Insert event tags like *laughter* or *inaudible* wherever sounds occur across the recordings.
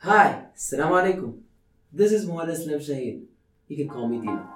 Hi, Assalamu alaikum. This is Muhammad Islam Shaheen. You can call me Dino.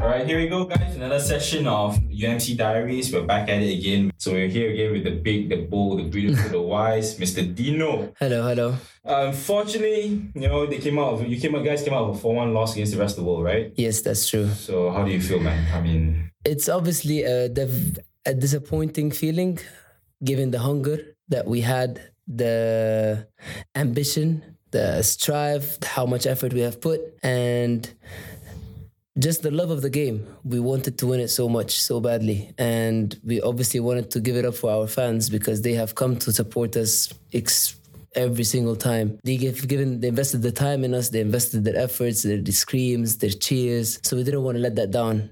Alright, here we go, guys. Another session of UNMC Diaries. We're back at it again. So we're here again with the big, the bold, the beautiful, the *laughs* wise, Mr. Dino. Hello, hello. Unfortunately, you know, they came out. Of, you came, out, guys came out with a four-one loss against the rest of the world, right? Yes, that's true. So how do you feel, man? I mean, It's obviously a, a disappointing feeling given the hunger that we had, the ambition, the strive, how much effort we have put, and just the love of the game. We wanted to win it so much, so badly. And we obviously wanted to give it up for our fans because they have come to support us ex- every single time. They give given they invested the time in us, they invested their efforts, their, their screams, their cheers. So we didn't want to let that down.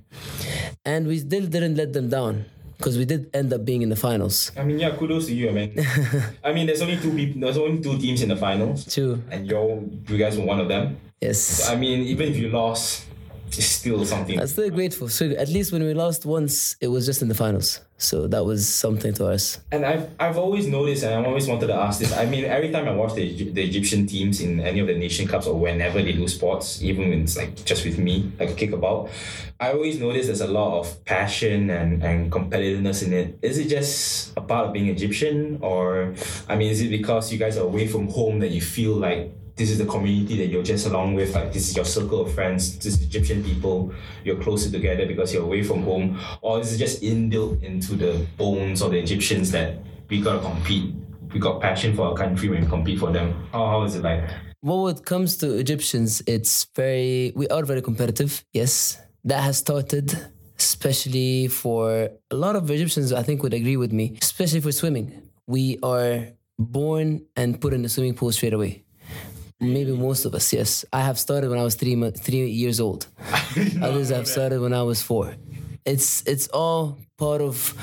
And we still didn't let them down. Because we did end up being in the finals. I mean, yeah, kudos to you, eh, man. *laughs* I mean, there's only two people. There's only two teams in the finals, Two. and you you guys were one of them. Yes. I mean, even if you lost, it's still something. I'm still grateful. So at least when we lost once, it was just in the finals. So that was something to us. And I've, I've always noticed, and I've always wanted to ask this. I mean, every time I watch the, the Egyptian teams in any of the Nation Cups or whenever they do sports, even when it's like just with me, like a kickabout, I always notice there's a lot of passion and, and competitiveness in it. Is it just a part of being Egyptian? Or, I mean, is it because you guys are away from home that you feel like this is the community that you're just along with, like this is your circle of friends, this is Egyptian people, you're closer together because you're away from home, or this is just inbuilt into the bones of the Egyptians that we gotta compete, we got passion for our country when we compete for them? How, how is it like? Well, when it comes to Egyptians, it's very, we are very competitive. Yes. That has started, especially for a lot of Egyptians, I think would agree with me, especially for swimming. We are born and put in the swimming pool straight away. Maybe most of us, yes. I have started when I was three, mo- three years old. *laughs* Others have started when I was four. It's it's all part of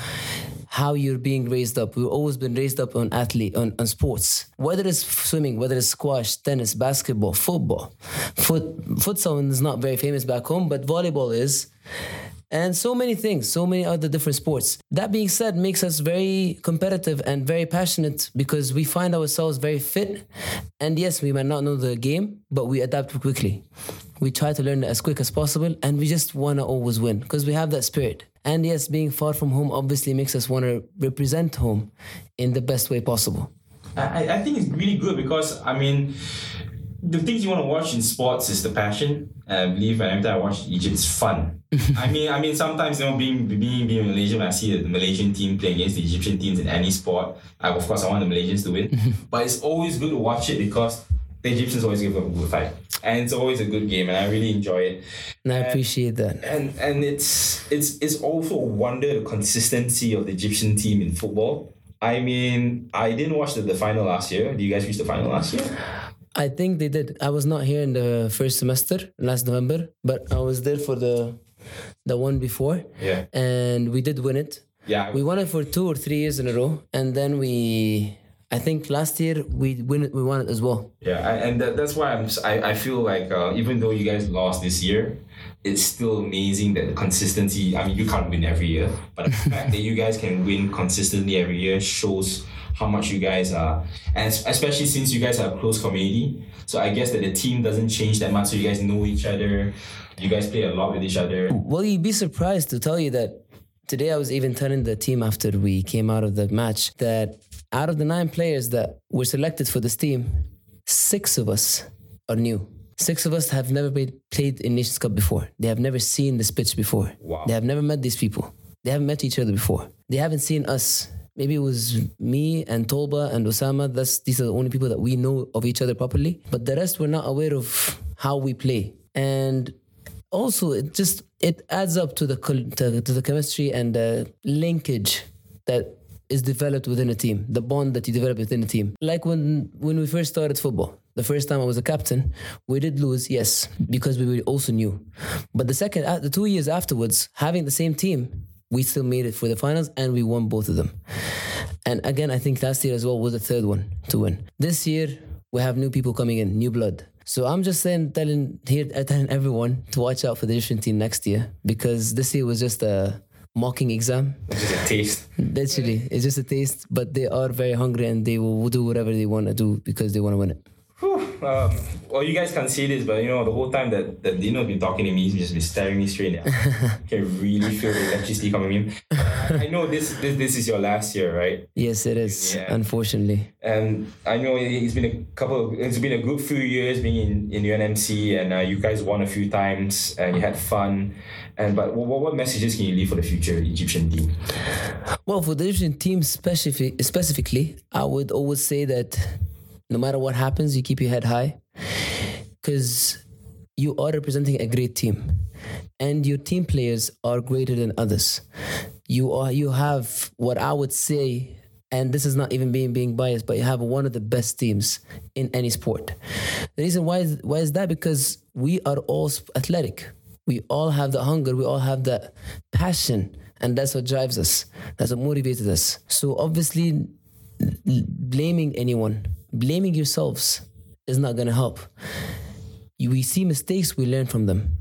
how you're being raised up. We've always been raised up on athlete on, on sports. Whether it's swimming, whether it's squash, tennis, basketball, football. Foot futsal is not very famous back home, but volleyball is. And so many things, so many other different sports. That being said, makes us very competitive and very passionate because we find ourselves very fit. And yes, we might not know the game, but we adapt quickly. We try to learn as quick as possible, and we just want to always win because we have that spirit. And yes, being far from home obviously makes us want to represent home in the best way possible. I- I think it's really good because I mean, the things you want to watch in sports is the passion. And I believe and every time I watch Egypt, it's fun. *laughs* I mean, I mean, sometimes you know, being being being Malaysian, when I see the Malaysian team play against the Egyptian teams in any sport, I, of course I want the Malaysians to win. *laughs* but it's always good to watch it because the Egyptians always give up a good fight, and it's always a good game, and I really enjoy it And I appreciate that. and and it's it's it's also a wonder the consistency of the Egyptian team in football. I mean, I didn't watch the, the final last year. Did you guys reach the final last year? I think they did. I was not here in the first semester last November, but I was there for the the one before. Yeah. And we did win it. Yeah. We won it for two or three years in a row, and then we, I think last year we win it. We won it as well. Yeah, I, and that, that's why I'm. I, I feel like uh, even though you guys lost this year, it's still amazing that the consistency. I mean, you can't win every year, but the *laughs* fact that you guys can win consistently every year shows how much you guys are, and especially since you guys have a close community. So I guess that the team doesn't change that much. So you guys know each other. You guys play a lot with each other. Well, you'd be surprised to tell you that today I was even telling the team after we came out of the match that out of the nine players that were selected for this team, six of us are new. Six of us have never played, played in Nations Cup before. They have never seen this pitch before. Wow. They have never met these people. They haven't met each other before. They haven't seen us. Maybe it was me and Tolba and Osama. That's these are the only people that we know of each other properly. But the rest were not aware of how we play. And also it just it adds up to the to, to the chemistry and the linkage that is developed within a team the bond that you develop within a team like when when we first started football the first time i was a captain we did lose yes because we were also new but the second uh, the two years afterwards having the same team we still made it for the finals and we won both of them and again i think last year as well was the third one to win this year we have new people coming in new blood So I'm just saying, telling here, uh, telling everyone to watch out for the Egyptian team next year because this year was just a mocking exam. Just a taste. Literally, it's just a taste. But they are very hungry and they will do whatever they want to do because they want to win it. Um, well, you guys can't see this, but you know, the whole time that, that Dino's been talking to me, he's just been staring me straight in the eye. I *laughs* can really feel the electricity coming in. I, I know this, this this is your last year, right? Yes, it is. Yeah. Unfortunately, And I know it's been a couple. Of, it's been a good few years being in in UNMC, and uh, you guys won a few times, and you had fun. And but what, what messages can you leave for the future Egyptian team? well, for the Egyptian team specific, specifically, I would always say that no matter what happens, you keep your head high because you are representing a great team, and your team players are greater than others. You are you have what I would say, and this is not even being being biased, but you have one of the best teams in any sport. The reason why is, why is that because we are all athletic. We all have the hunger. We all have the passion, and that's what drives us. That's what motivates us. So obviously, blaming anyone, blaming yourselves, is not gonna help. You- We see mistakes, we learn from them.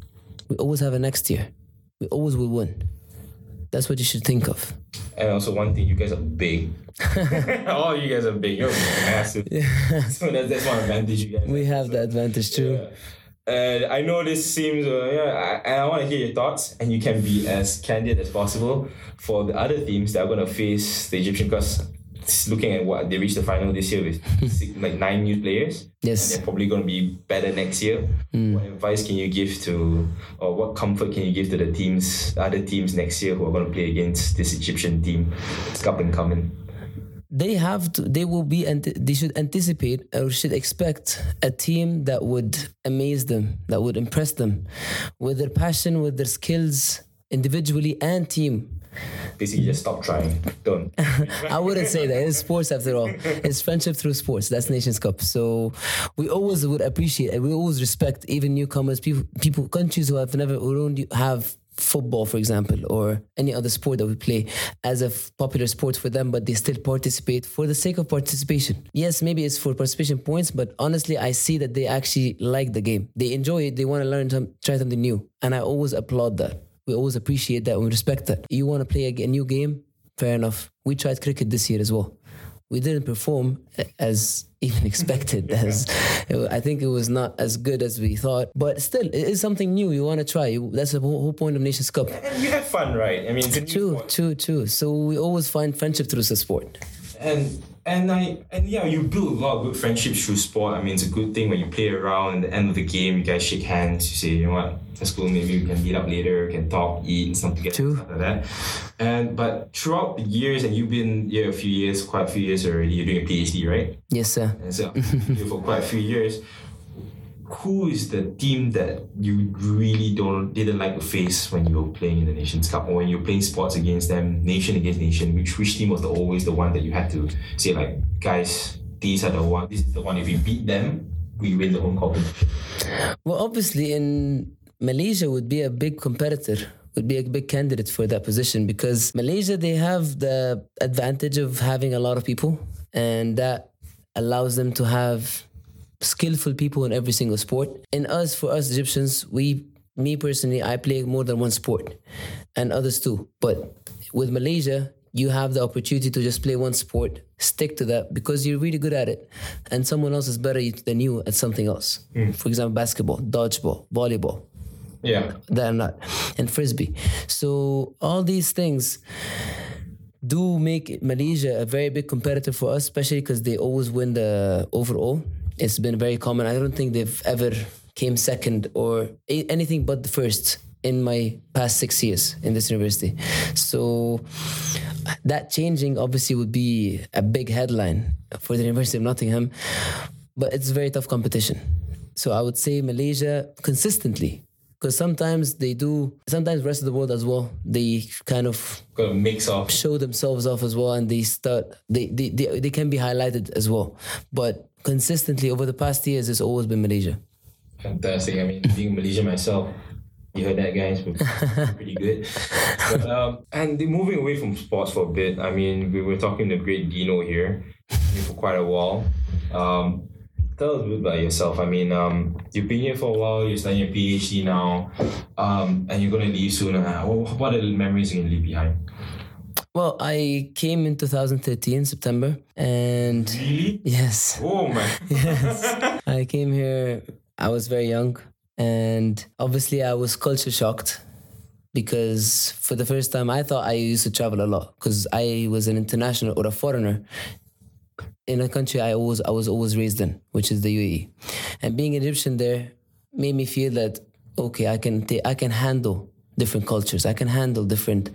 We always have a next year. We always will win. That's what you should think of. And also one thing, you guys are big. *laughs* All you guys are big. You're massive. *laughs* so *laughs* that's, that's one advantage you guys. We have the advantage too. Yeah. And I know this seems, uh, yeah, I, and I want to hear your thoughts, and you can be as candid as possible for the other teams that are going to face the Egyptian. Because looking at what they reached the final this year with *laughs* six, like nine new players, and Yes. they're probably going to be better next year. Hmm. What advice can you give to, or what comfort can you give to the teams, other teams next year who are going to play against this Egyptian team? It's up and coming. they have to they will be and they should anticipate or should expect a team that would amaze them that would impress them with their passion with their skills individually and team Basically, just stop trying. Don't. *laughs* I wouldn't say that. It's sports after all. It's friendship through sports. That's Nations Cup. So we always would appreciate and we always respect even newcomers, people, people, countries who have never, who don't have football, for example, or any other sport that we play as a f- popular sport for them, but they still participate for the sake of participation. Yes, maybe it's for participation points, but honestly, I see that they actually like the game. They enjoy it. They want to learn, some, try something new. And I always applaud that. We always appreciate that and we respect that. You want to play a new game? Fair enough. We tried cricket this year as well. We didn't perform as *laughs* even expected. *laughs* As I think it was not as good as we thought, but still, it is something new. You want to try. That's the whole, whole point of Nations Cup. And you have fun, right? I mean, it's a new True, true, true. So we always find friendship through the sport. And and I and yeah, you build a lot of good friendships through sport. I mean, it's a good thing when you play around. At the end of the game, you guys shake hands. You say, you know what, that's cool. Maybe we can meet up later. Can talk, eat, something together, stuff like that. And but throughout the years, and you've been here a few years, quite a few years already. You're doing a PhD, right? Yes, sir. And so for quite a few years. Who is the team that you really don't didn't like to face when you were playing in the Nations Cup or when you were playing sports against them, nation against nation? Which which team was the, always the one that you had to say like, guys, these are the one. This is the one. If we beat them, we win the home competition. Well, obviously, in Malaysia would be a big competitor, would be a big candidate for that position because Malaysia they have the advantage of having a lot of people, and that allows them to have skillful people in every single sport. In us, for us Egyptians, we, me personally, I play more than one sport, and others too. But with Malaysia, you have the opportunity to just play one sport, stick to that because you're really good at it, and someone else is better than you at something else. Hmm. For example, basketball, dodgeball, volleyball, Yeah. that and that, and frisbee. So all these things do make Malaysia a very big competitor for us, especially because they always win the overall. It's been very common. I don't think they've ever came second or a- anything but the first in my past six years in this university. So that changing obviously would be a big headline for the University of Nottingham, but it's very tough competition. So I would say Malaysia consistently, because sometimes they do, sometimes the rest of the world as well, they kind of Got a mix of show themselves off as well and they start they, they, they, they can be highlighted as well but consistently over the past years it's always been malaysia Fantastic. I mean, being Malaysian myself, you heard that, guys. *laughs* Pretty good. But, um, and moving away from sports for a bit, I mean, we were talking to great Dino here for quite a while. Um, tell us a bit about yourself. I mean, um, you've been here for a while. You're studying your PhD now, um, and you're gonna leave soon. Uh, what, what are the memories you can leave behind? Well, I came in 2013 September, and Really? yes, Oh man. *laughs* yes, I came here. I was very young, and obviously I was culture shocked because for the first time I thought I used to travel a lot because I was an international or a foreigner in a country I always I was always raised in, which is the UAE, and being Egyptian there made me feel that okay, I can ta- I can handle different cultures, I can handle different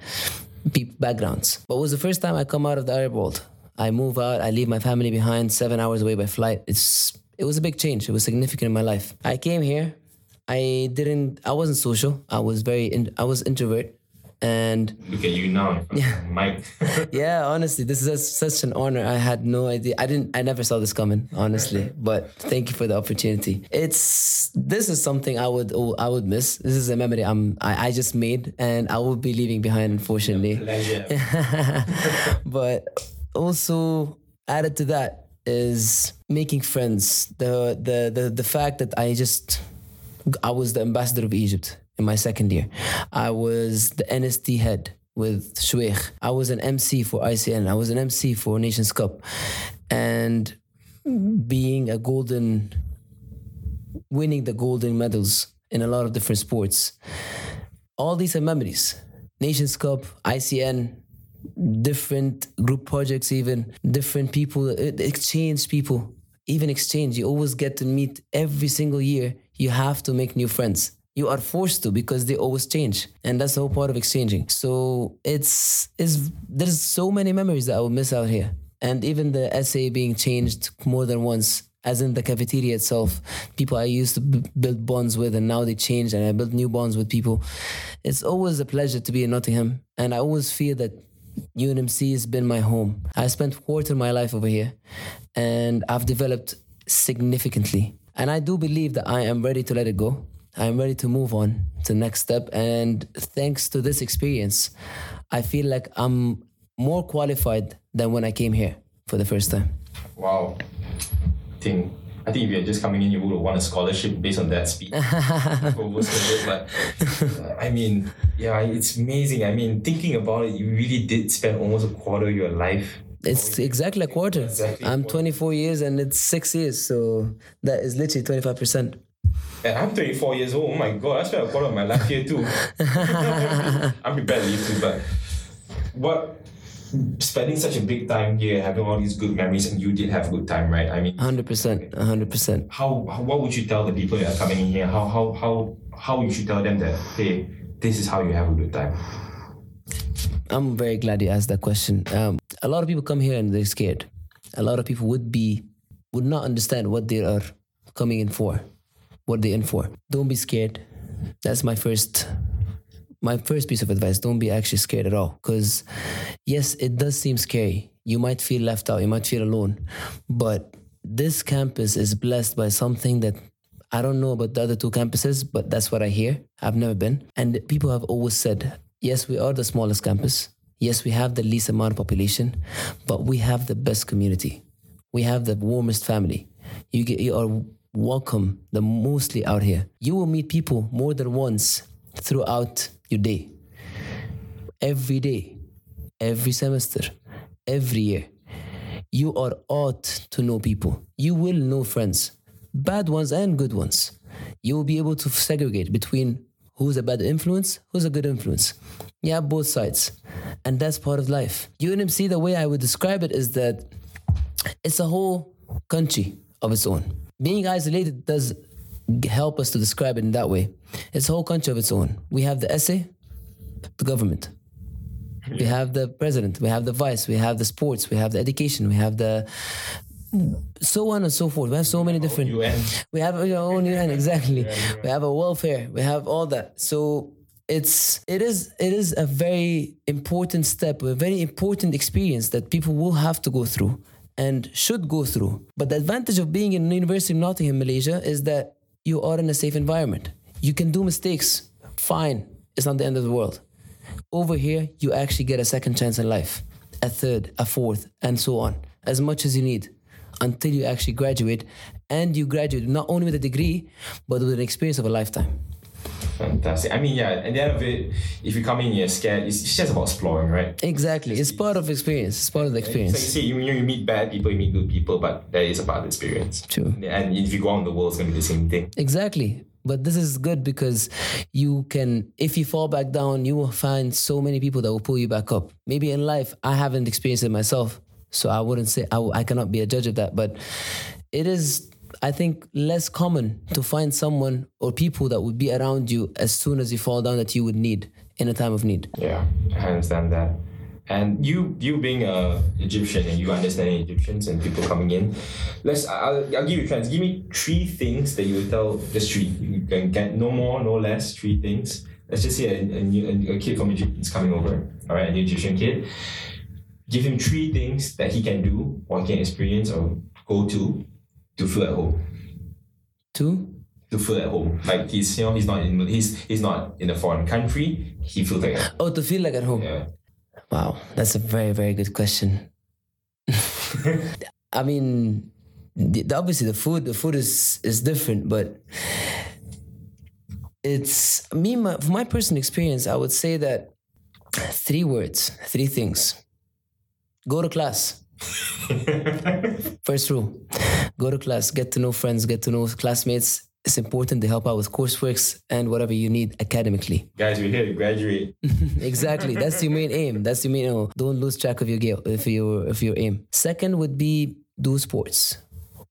people backgrounds. But it was the first time I come out of the Arab world. I move out, I leave my family behind, seven hours away by flight. It's it was a big change. It was significant in my life. I came here. I didn't. I wasn't social. I was very. In, I was introvert, and Look at you now. Yeah. *laughs* Mike. *laughs* yeah, honestly, this is such, an honor. I had no idea. I didn't. I never saw this coming, honestly. But thank you for the opportunity. It's this is something I would I would miss. This is a memory I'm I, I just made, and I will be leaving behind, unfortunately. *laughs* But also added to that is making friends. The the the the fact that I just I was the ambassador of Egypt in my second year. I was the NST head with Shueikh. I was an MC for ICN. I was an MC for Nations Cup. And being a golden winning the golden medals in a lot of different sports. All these are memories. Nations Cup, ICN, different group projects, even different people, exchange people, even exchange. You always get to meet every single year. You have to make new friends. You are forced to because they always change, and that's the whole part of exchanging. So it's it's there's so many memories that I will miss out here, and even the essay being changed more than once as in the cafeteria itself, people I used to b- build bonds with, and now they changed, and I built new bonds with people. It's always a pleasure to be in Nottingham, and I always feel that UNMC has been my home. I spent quarter of my life over here, and I've developed significantly. And I do believe that I am ready to let it go. I am ready to move on to the next step. And thanks to this experience, I feel like I'm more qualified than when I came here for the first time. Wow. I think I think if you're just coming in, you would have won a scholarship based on that speech. For most of it, but uh, I mean, yeah, it's amazing. I mean, thinking about it, you really did spend almost a quarter of your life. It's exactly a quarter. Exactly I'm quarter. 24 years and it's six years, so that is literally 25%. And I'm 24 years old. Oh my god, I spent a quarter of my life here too. *laughs* I'm prepared to leave too, but what spending such a big time here, having all these good memories, and you did have a good time, right? I mean, 100%. 100%. how, how what would you tell the people that are coming in here? How how how how you should tell them that hey, this is how you have a good time. I'm very glad you asked that question. Um, a lot of people come here and they're scared. A lot of people would be would not understand what they are coming in for, what they're in for. Don't be scared. That's my first my first piece of advice. Don't be actually scared at all. Because yes, it does seem scary. You might feel left out. You might feel alone. But this campus is blessed by something that I don't know about the other two campuses, but that's what I hear. I've never been. And people have always said, yes, we are the smallest campus. Yes, we have the least amount of population, but we have the best community. We have the warmest family. You get you are welcome the mostly out here. You will meet people more than once throughout your day. Every day, every semester, every year. You are ought to know people. You will know friends, bad ones and good ones. You will be able to segregate between who's a bad influence, who's a good influence. You have both sides. And that's part of life. UNMC, the way I would describe it is that it's a whole country of its own. Being isolated does help us to describe it in that way. It's a whole country of its own. We have the SA, the government. We have the president, we have the vice, we have the sports, we have the education, we have the so on and so forth. We have so many oh, different. UN. We have our own UN, exactly. We have a welfare. We have all that. So it's it is it is a very important step, a very important experience that people will have to go through and should go through. But the advantage of being in the University of Nottingham, Malaysia, is that you are in a safe environment. You can do mistakes. Fine. It's not the end of the world. Over here, you actually get a second chance in life, a third, a fourth, and so on, as much as you need until you actually graduate and you graduate not only with a degree, but with an experience of a lifetime. Fantastic. I mean, yeah, at the end of it, if you come in, you're scared, it's, it's just about exploring, right? Exactly. It's part of experience. It's part of the experience like you see, you, you you meet bad people, you meet good people, but that is a part of the experience. True. And if you go out in the world, it's going to be the same thing. Exactly. But this is good because you can, if you fall back down, you will find so many people that will pull you back up. Maybe in life, I haven't experienced it myself. So I wouldn't say, I, I cannot be a judge of that. But it is, I think, less common to find someone or people that would be around you as soon as you fall down that you would need in a time of need. Yeah, I understand that. And you, you being a Egyptian and you understanding Egyptians and people coming in, let's. I'll, I'll give you a chance. Give me three things that you would tell. Just three. You can get no more, no less. Three things. Let's just say a, a, new, a, kid from Egypt is coming over. All right, a new Egyptian kid. Give him three things that he can do or he can experience or go to to feel at home. Two, To feel at home, like he's you know he's not in he's he's not in a foreign country. He feels like oh, to feel like at home. yeah. Wow, that's a very, very good question. *laughs* I mean, the, the- obviously the food, the food is is different, but it's me. My, from my personal experience, I would say that three words, three things: go to class. *laughs* First rule: go to class, get to know friends, get to know classmates. It's important to help out with courseworks and whatever you need academically. Guys, we're here to graduate. *laughs* exactly. That's your main aim. That's your main aim. Don't lose track of your goal if your if your aim. Second would be do sports.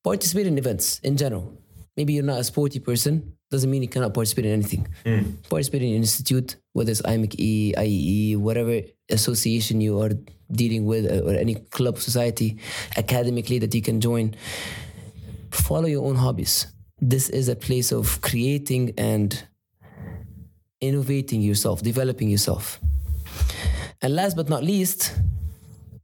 Participate in events in general. Maybe you're not a sporty person. Doesn't mean you cannot participate in anything. Hmm. Participate in an institute, whether it's IME, IEE, whatever association you are dealing with, uh, or any club, society, academically that you can join. Follow your own hobbies. This is a place of creating and innovating yourself, developing yourself. And last but not least,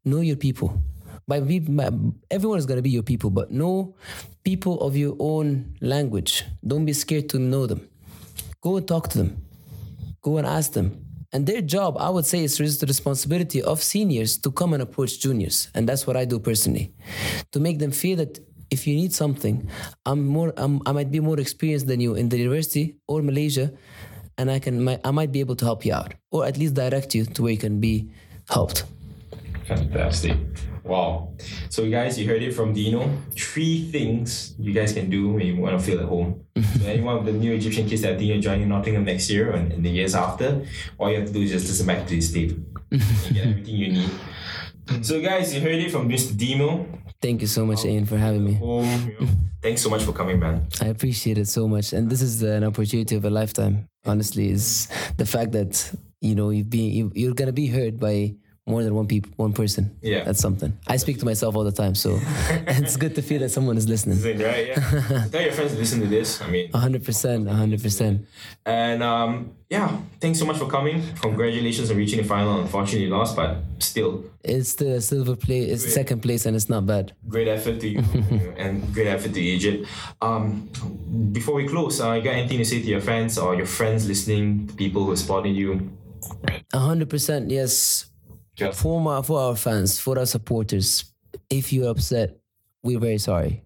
know your people. By, by everyone is going to be your people, but know people of your own language. Don't be scared to know them. Go and talk to them. Go and ask them. And their job, I would say, is the responsibility of seniors to come and approach juniors, and that's what I do personally, to make them feel that if you need something, I'm more, I'm, I might be more experienced than you in the university or Malaysia, and I can, I might be able to help you out, or at least direct you to where you can be helped. Fantastic. Wow. So, guys, you heard it from Dino. Three things you guys can do when you want to feel at home. *laughs* so, anyone of the new Egyptian kids that Dino joining Nottingham next year and in the years after, all you have to do is just listen back to this tape. and *laughs* get everything you need. So, guys, you heard it from Mr. Dino. Thank you so much, Ian, for having me. Home. you know. Thanks so much for coming, man. I appreciate it so much, and this is an opportunity of a lifetime. Honestly, is the fact that you know you've been you're gonna be heard by more than one people, one person. Yeah. that's something. I speak to myself all the time, so *laughs* it's good to feel that someone is listening. Right? Yeah. *laughs* Tell your friends to listen to this. I mean, A hundred percent, hundred percent. And um, yeah, thanks so much for coming. Congratulations on reaching the final. Unfortunately, you lost, but still, It's the silver place, it's second place, and it's not bad. great effort to you *laughs* and great effort to Egypt. Um, before we close, uh, you got anything to say to your fans or your friends listening, people who are spotting you? A hundred percent, yes. For my, for our fans, for our supporters, if you're upset, we're very sorry.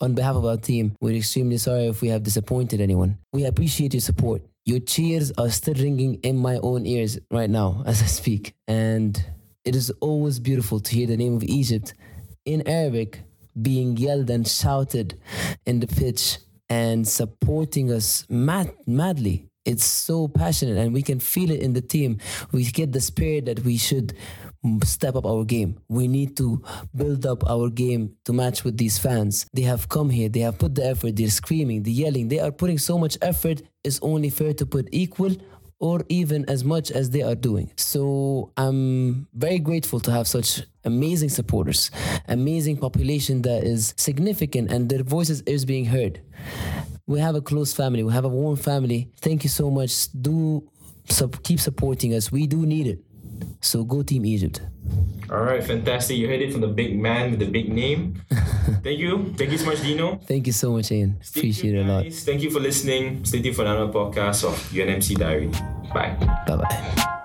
On behalf of our team, we're extremely sorry if we have disappointed anyone. We appreciate your support. Your cheers are still ringing in my own ears right now *laughs* as I speak. And it is always beautiful to hear the name of Egypt in Arabic being yelled and shouted in the pitch and supporting us mad, madly. It's so passionate and we can feel it in the team. We get the spirit that we should step up our game. We need to build up our game to match with these fans. They have come here, they have put the effort, they're screaming, they're yelling, they are putting so much effort. It's only fair to put equal or even as much as they are doing. So I'm very grateful to have such amazing supporters, amazing population that is significant and their voices is being heard. We have a close family, we have a warm family. Thank you so much. Do sup- keep supporting us. We do need it. So go Team Egypt. all right, fantastic. You heard it from the big man with the big name. *laughs* Thank you. Thank you so much, Dino. Thank you so much, Ian. Stay Appreciate it a lot. Thank you for listening. Stay tuned for another podcast of UNMC Diary. Bye. Bye bye.